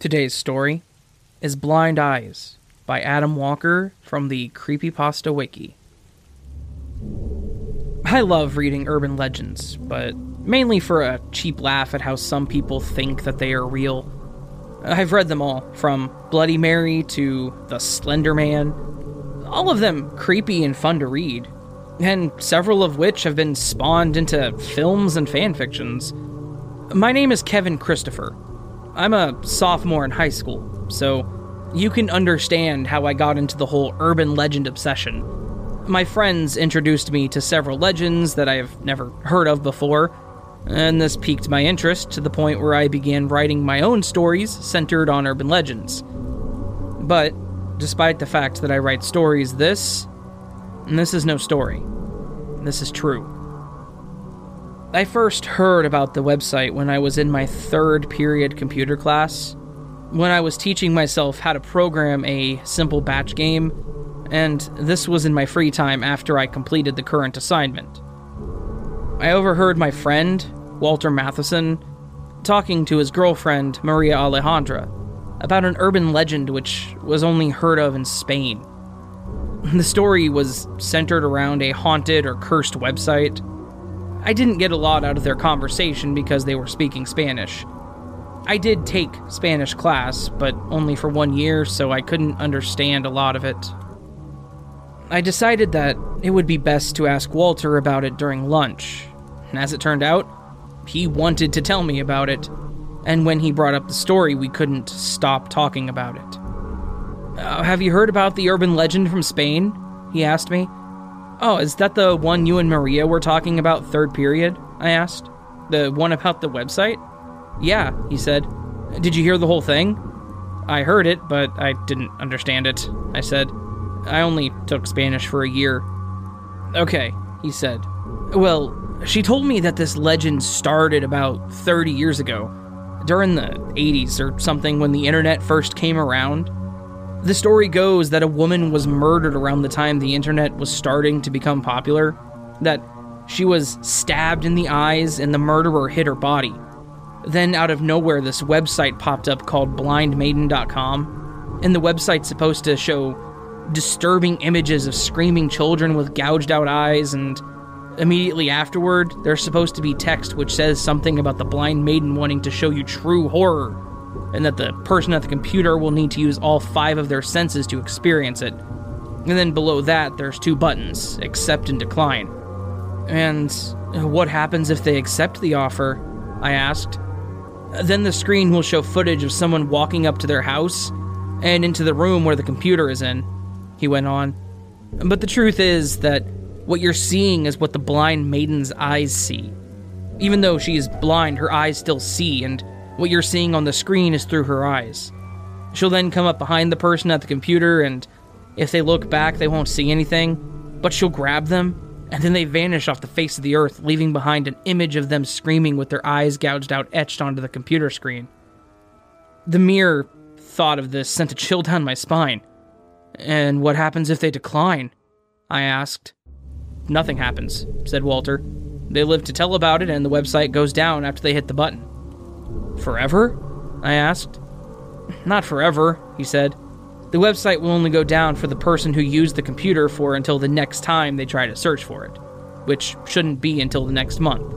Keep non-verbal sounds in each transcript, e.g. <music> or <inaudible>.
Today's story is Blind Eyes by Adam Walker from the Creepypasta Wiki. I love reading urban legends, but mainly for a cheap laugh at how some people think that they are real. I've read them all, from Bloody Mary to The Slender Man. All of them creepy and fun to read, and several of which have been spawned into films and fan fictions. My name is Kevin Christopher. I'm a sophomore in high school, so you can understand how I got into the whole urban legend obsession. My friends introduced me to several legends that I have never heard of before, and this piqued my interest to the point where I began writing my own stories centered on urban legends. But, despite the fact that I write stories, this. this is no story. This is true. I first heard about the website when I was in my third period computer class, when I was teaching myself how to program a simple batch game, and this was in my free time after I completed the current assignment. I overheard my friend, Walter Matheson, talking to his girlfriend, Maria Alejandra, about an urban legend which was only heard of in Spain. The story was centered around a haunted or cursed website I didn't get a lot out of their conversation because they were speaking Spanish. I did take Spanish class, but only for one year, so I couldn't understand a lot of it. I decided that it would be best to ask Walter about it during lunch. And as it turned out, he wanted to tell me about it, and when he brought up the story, we couldn't stop talking about it. Uh, have you heard about the urban legend from Spain? He asked me. Oh, is that the one you and Maria were talking about third period? I asked. The one about the website? Yeah, he said. Did you hear the whole thing? I heard it, but I didn't understand it, I said. I only took Spanish for a year. Okay, he said. Well, she told me that this legend started about 30 years ago, during the 80s or something when the internet first came around. The story goes that a woman was murdered around the time the internet was starting to become popular, that she was stabbed in the eyes and the murderer hit her body. Then, out of nowhere, this website popped up called blindmaiden.com, and the website's supposed to show disturbing images of screaming children with gouged out eyes, and immediately afterward, there's supposed to be text which says something about the blind maiden wanting to show you true horror and that the person at the computer will need to use all five of their senses to experience it. And then below that, there's two buttons accept and decline. And uh, what happens if they accept the offer? I asked. Then the screen will show footage of someone walking up to their house and into the room where the computer is in, he went on. But the truth is that what you're seeing is what the blind maiden's eyes see. Even though she is blind, her eyes still see, and what you're seeing on the screen is through her eyes. She'll then come up behind the person at the computer, and if they look back, they won't see anything, but she'll grab them, and then they vanish off the face of the earth, leaving behind an image of them screaming with their eyes gouged out etched onto the computer screen. The mere thought of this sent a chill down my spine. And what happens if they decline? I asked. Nothing happens, said Walter. They live to tell about it, and the website goes down after they hit the button. Forever? I asked. Not forever, he said. The website will only go down for the person who used the computer for until the next time they try to search for it, which shouldn't be until the next month.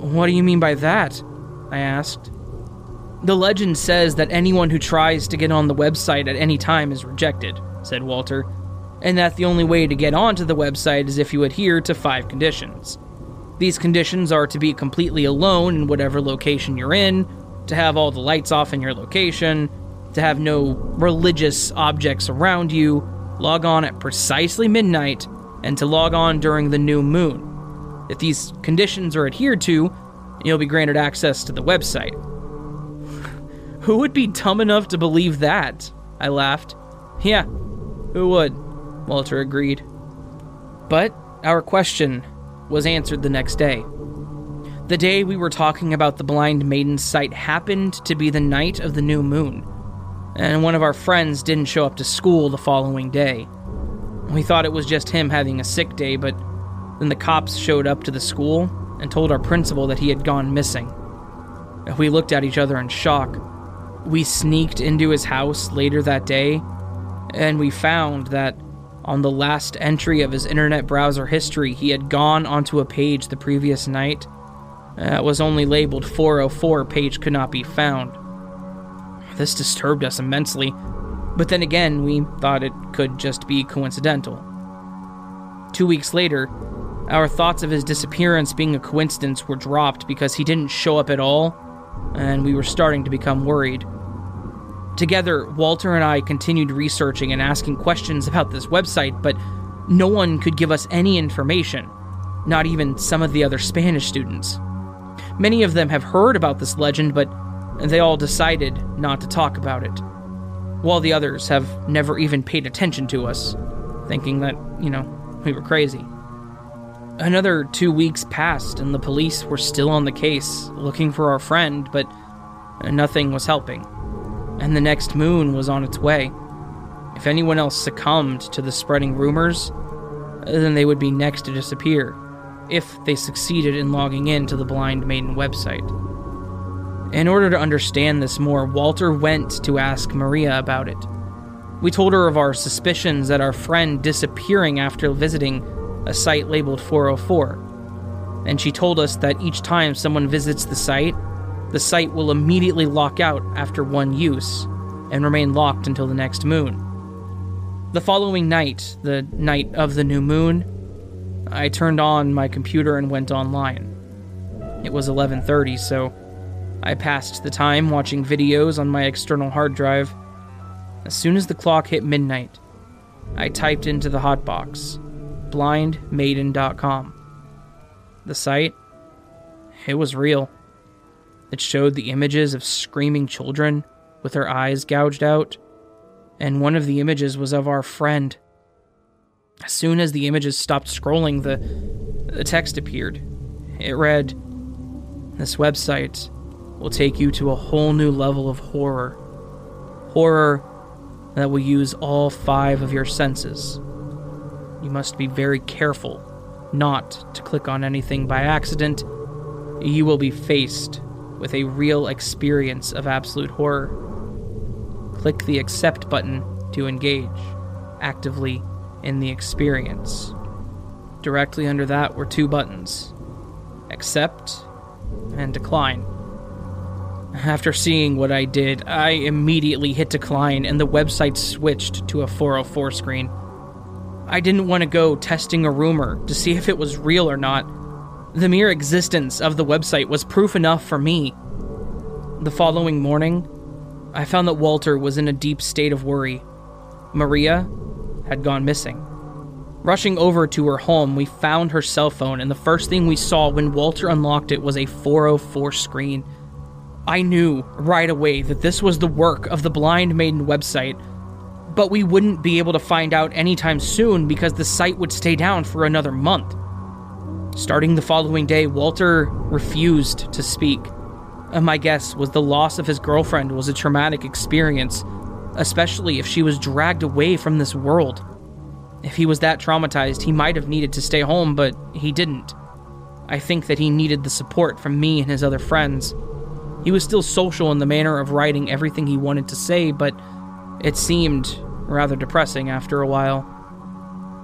What do you mean by that? I asked. The legend says that anyone who tries to get on the website at any time is rejected, said Walter, and that the only way to get onto the website is if you adhere to five conditions. These conditions are to be completely alone in whatever location you're in, to have all the lights off in your location, to have no religious objects around you, log on at precisely midnight, and to log on during the new moon. If these conditions are adhered to, you'll be granted access to the website. <laughs> who would be dumb enough to believe that? I laughed. Yeah, who would? Walter agreed. But our question was answered the next day. The day we were talking about the Blind Maiden's site happened to be the night of the new moon, and one of our friends didn't show up to school the following day. We thought it was just him having a sick day, but then the cops showed up to the school and told our principal that he had gone missing. We looked at each other in shock. We sneaked into his house later that day, and we found that on the last entry of his internet browser history, he had gone onto a page the previous night uh, that was only labeled 404 page could not be found. This disturbed us immensely, but then again, we thought it could just be coincidental. Two weeks later, our thoughts of his disappearance being a coincidence were dropped because he didn't show up at all, and we were starting to become worried. Together, Walter and I continued researching and asking questions about this website, but no one could give us any information, not even some of the other Spanish students. Many of them have heard about this legend, but they all decided not to talk about it, while the others have never even paid attention to us, thinking that, you know, we were crazy. Another two weeks passed, and the police were still on the case, looking for our friend, but nothing was helping and the next moon was on its way. If anyone else succumbed to the spreading rumors, then they would be next to disappear, if they succeeded in logging in to the Blind Maiden website. In order to understand this more, Walter went to ask Maria about it. We told her of our suspicions that our friend disappearing after visiting a site labeled 404, and she told us that each time someone visits the site, the site will immediately lock out after one use and remain locked until the next moon. The following night, the night of the new moon, I turned on my computer and went online. It was 11:30, so I passed the time watching videos on my external hard drive. As soon as the clock hit midnight, I typed into the hotbox blindmaiden.com. The site, it was real. It showed the images of screaming children with their eyes gouged out, and one of the images was of our friend. As soon as the images stopped scrolling, the, the text appeared. It read, This website will take you to a whole new level of horror. Horror that will use all five of your senses. You must be very careful not to click on anything by accident. You will be faced with a real experience of absolute horror. Click the accept button to engage actively in the experience. Directly under that were two buttons accept and decline. After seeing what I did, I immediately hit decline and the website switched to a 404 screen. I didn't want to go testing a rumor to see if it was real or not the mere existence of the website was proof enough for me. The following morning, I found that Walter was in a deep state of worry. Maria had gone missing. Rushing over to her home, we found her cell phone, and the first thing we saw when Walter unlocked it was a 404 screen. I knew right away that this was the work of the Blind Maiden website, but we wouldn't be able to find out anytime soon because the site would stay down for another month. Starting the following day, Walter refused to speak. And my guess was the loss of his girlfriend was a traumatic experience, especially if she was dragged away from this world. If he was that traumatized, he might have needed to stay home, but he didn't. I think that he needed the support from me and his other friends. He was still social in the manner of writing everything he wanted to say, but it seemed rather depressing after a while.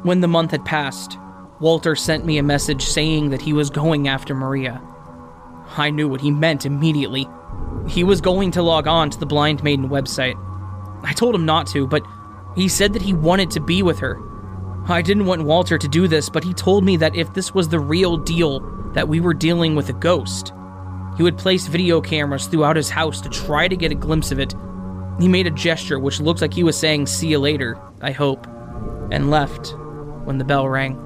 When the month had passed, Walter sent me a message saying that he was going after Maria. I knew what he meant immediately. He was going to log on to the Blind Maiden website. I told him not to, but he said that he wanted to be with her. I didn't want Walter to do this, but he told me that if this was the real deal, that we were dealing with a ghost. He would place video cameras throughout his house to try to get a glimpse of it. He made a gesture which looked like he was saying, See you later, I hope, and left when the bell rang.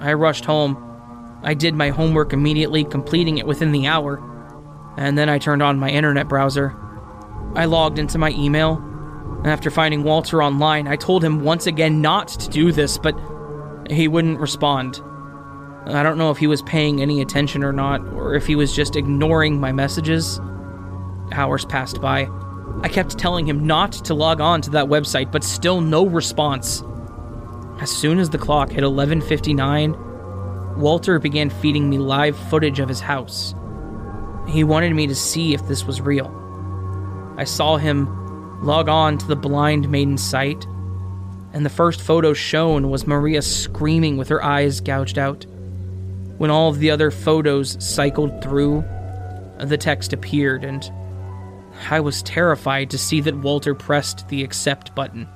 I rushed home. I did my homework immediately, completing it within the hour, and then I turned on my internet browser. I logged into my email, after finding Walter online, I told him once again not to do this, but he wouldn't respond. I don't know if he was paying any attention or not, or if he was just ignoring my messages. Hours passed by. I kept telling him not to log on to that website, but still no response. As soon as the clock hit 11:59, Walter began feeding me live footage of his house. He wanted me to see if this was real. I saw him log on to the blind maiden site, and the first photo shown was Maria screaming with her eyes gouged out. When all of the other photos cycled through, the text appeared, and I was terrified to see that Walter pressed the accept button.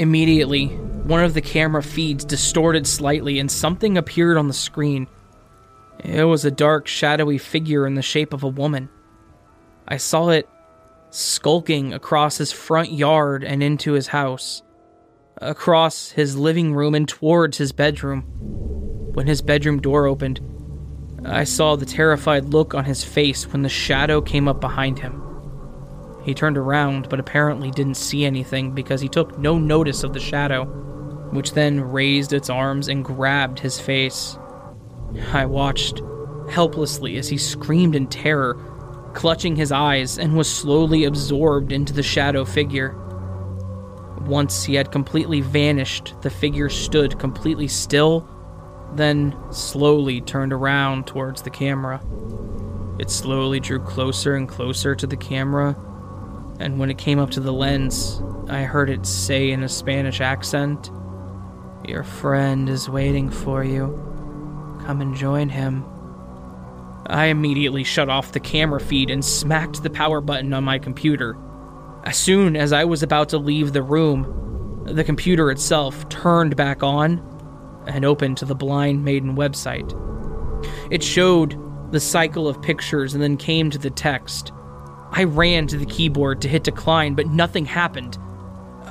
Immediately, one of the camera feeds distorted slightly and something appeared on the screen. It was a dark, shadowy figure in the shape of a woman. I saw it skulking across his front yard and into his house, across his living room and towards his bedroom. When his bedroom door opened, I saw the terrified look on his face when the shadow came up behind him. He turned around, but apparently didn't see anything because he took no notice of the shadow, which then raised its arms and grabbed his face. I watched helplessly as he screamed in terror, clutching his eyes, and was slowly absorbed into the shadow figure. Once he had completely vanished, the figure stood completely still, then slowly turned around towards the camera. It slowly drew closer and closer to the camera, and when it came up to the lens, I heard it say in a Spanish accent, Your friend is waiting for you. Come and join him. I immediately shut off the camera feed and smacked the power button on my computer. As soon as I was about to leave the room, the computer itself turned back on and opened to the Blind Maiden website. It showed the cycle of pictures and then came to the text. I ran to the keyboard to hit decline, but nothing happened.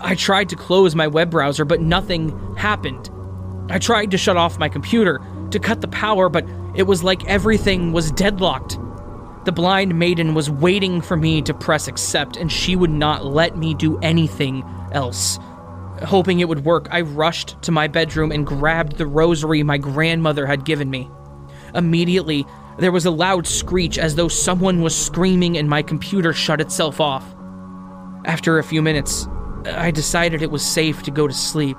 I tried to close my web browser, but nothing happened. I tried to shut off my computer, to cut the power, but it was like everything was deadlocked. The blind maiden was waiting for me to press accept, and she would not let me do anything else. Hoping it would work, I rushed to my bedroom and grabbed the rosary my grandmother had given me. Immediately, there was a loud screech as though someone was screaming, and my computer shut itself off. After a few minutes, I decided it was safe to go to sleep.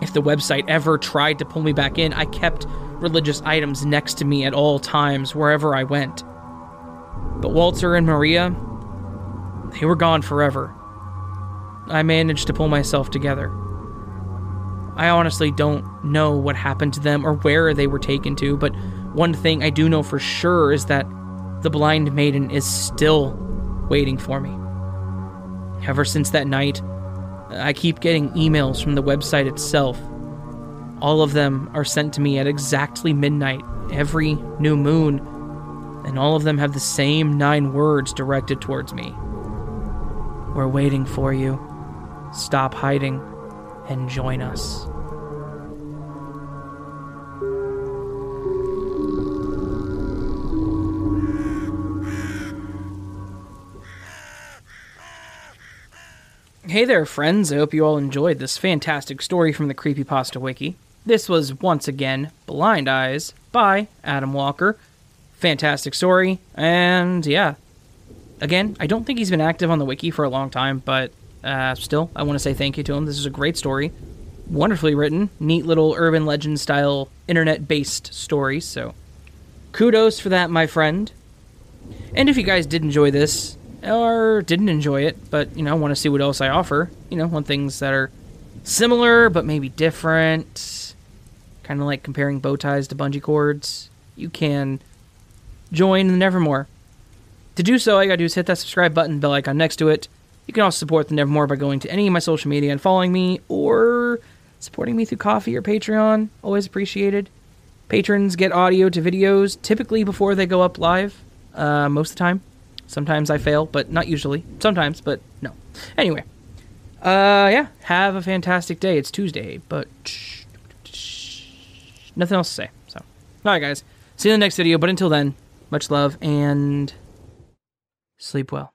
If the website ever tried to pull me back in, I kept religious items next to me at all times, wherever I went. But Walter and Maria, they were gone forever. I managed to pull myself together. I honestly don't know what happened to them or where they were taken to, but one thing I do know for sure is that the blind maiden is still waiting for me. Ever since that night, I keep getting emails from the website itself. All of them are sent to me at exactly midnight every new moon, and all of them have the same nine words directed towards me. We're waiting for you. Stop hiding and join us. Hey there, friends. I hope you all enjoyed this fantastic story from the Creepypasta Wiki. This was once again Blind Eyes by Adam Walker. Fantastic story, and yeah. Again, I don't think he's been active on the wiki for a long time, but uh, still, I want to say thank you to him. This is a great story. Wonderfully written, neat little urban legend style, internet based story, so kudos for that, my friend. And if you guys did enjoy this, or didn't enjoy it, but you know, want to see what else I offer. You know, want things that are similar but maybe different. Kind of like comparing bow ties to bungee cords. You can join the Nevermore. To do so, all you gotta do is hit that subscribe button, bell icon next to it. You can also support the Nevermore by going to any of my social media and following me, or supporting me through Ko-fi or Patreon. Always appreciated. Patrons get audio to videos typically before they go up live, uh, most of the time. Sometimes I fail, but not usually. Sometimes, but no. Anyway, uh, yeah. Have a fantastic day. It's Tuesday, but nothing else to say. So, all right, guys. See you in the next video. But until then, much love and sleep well.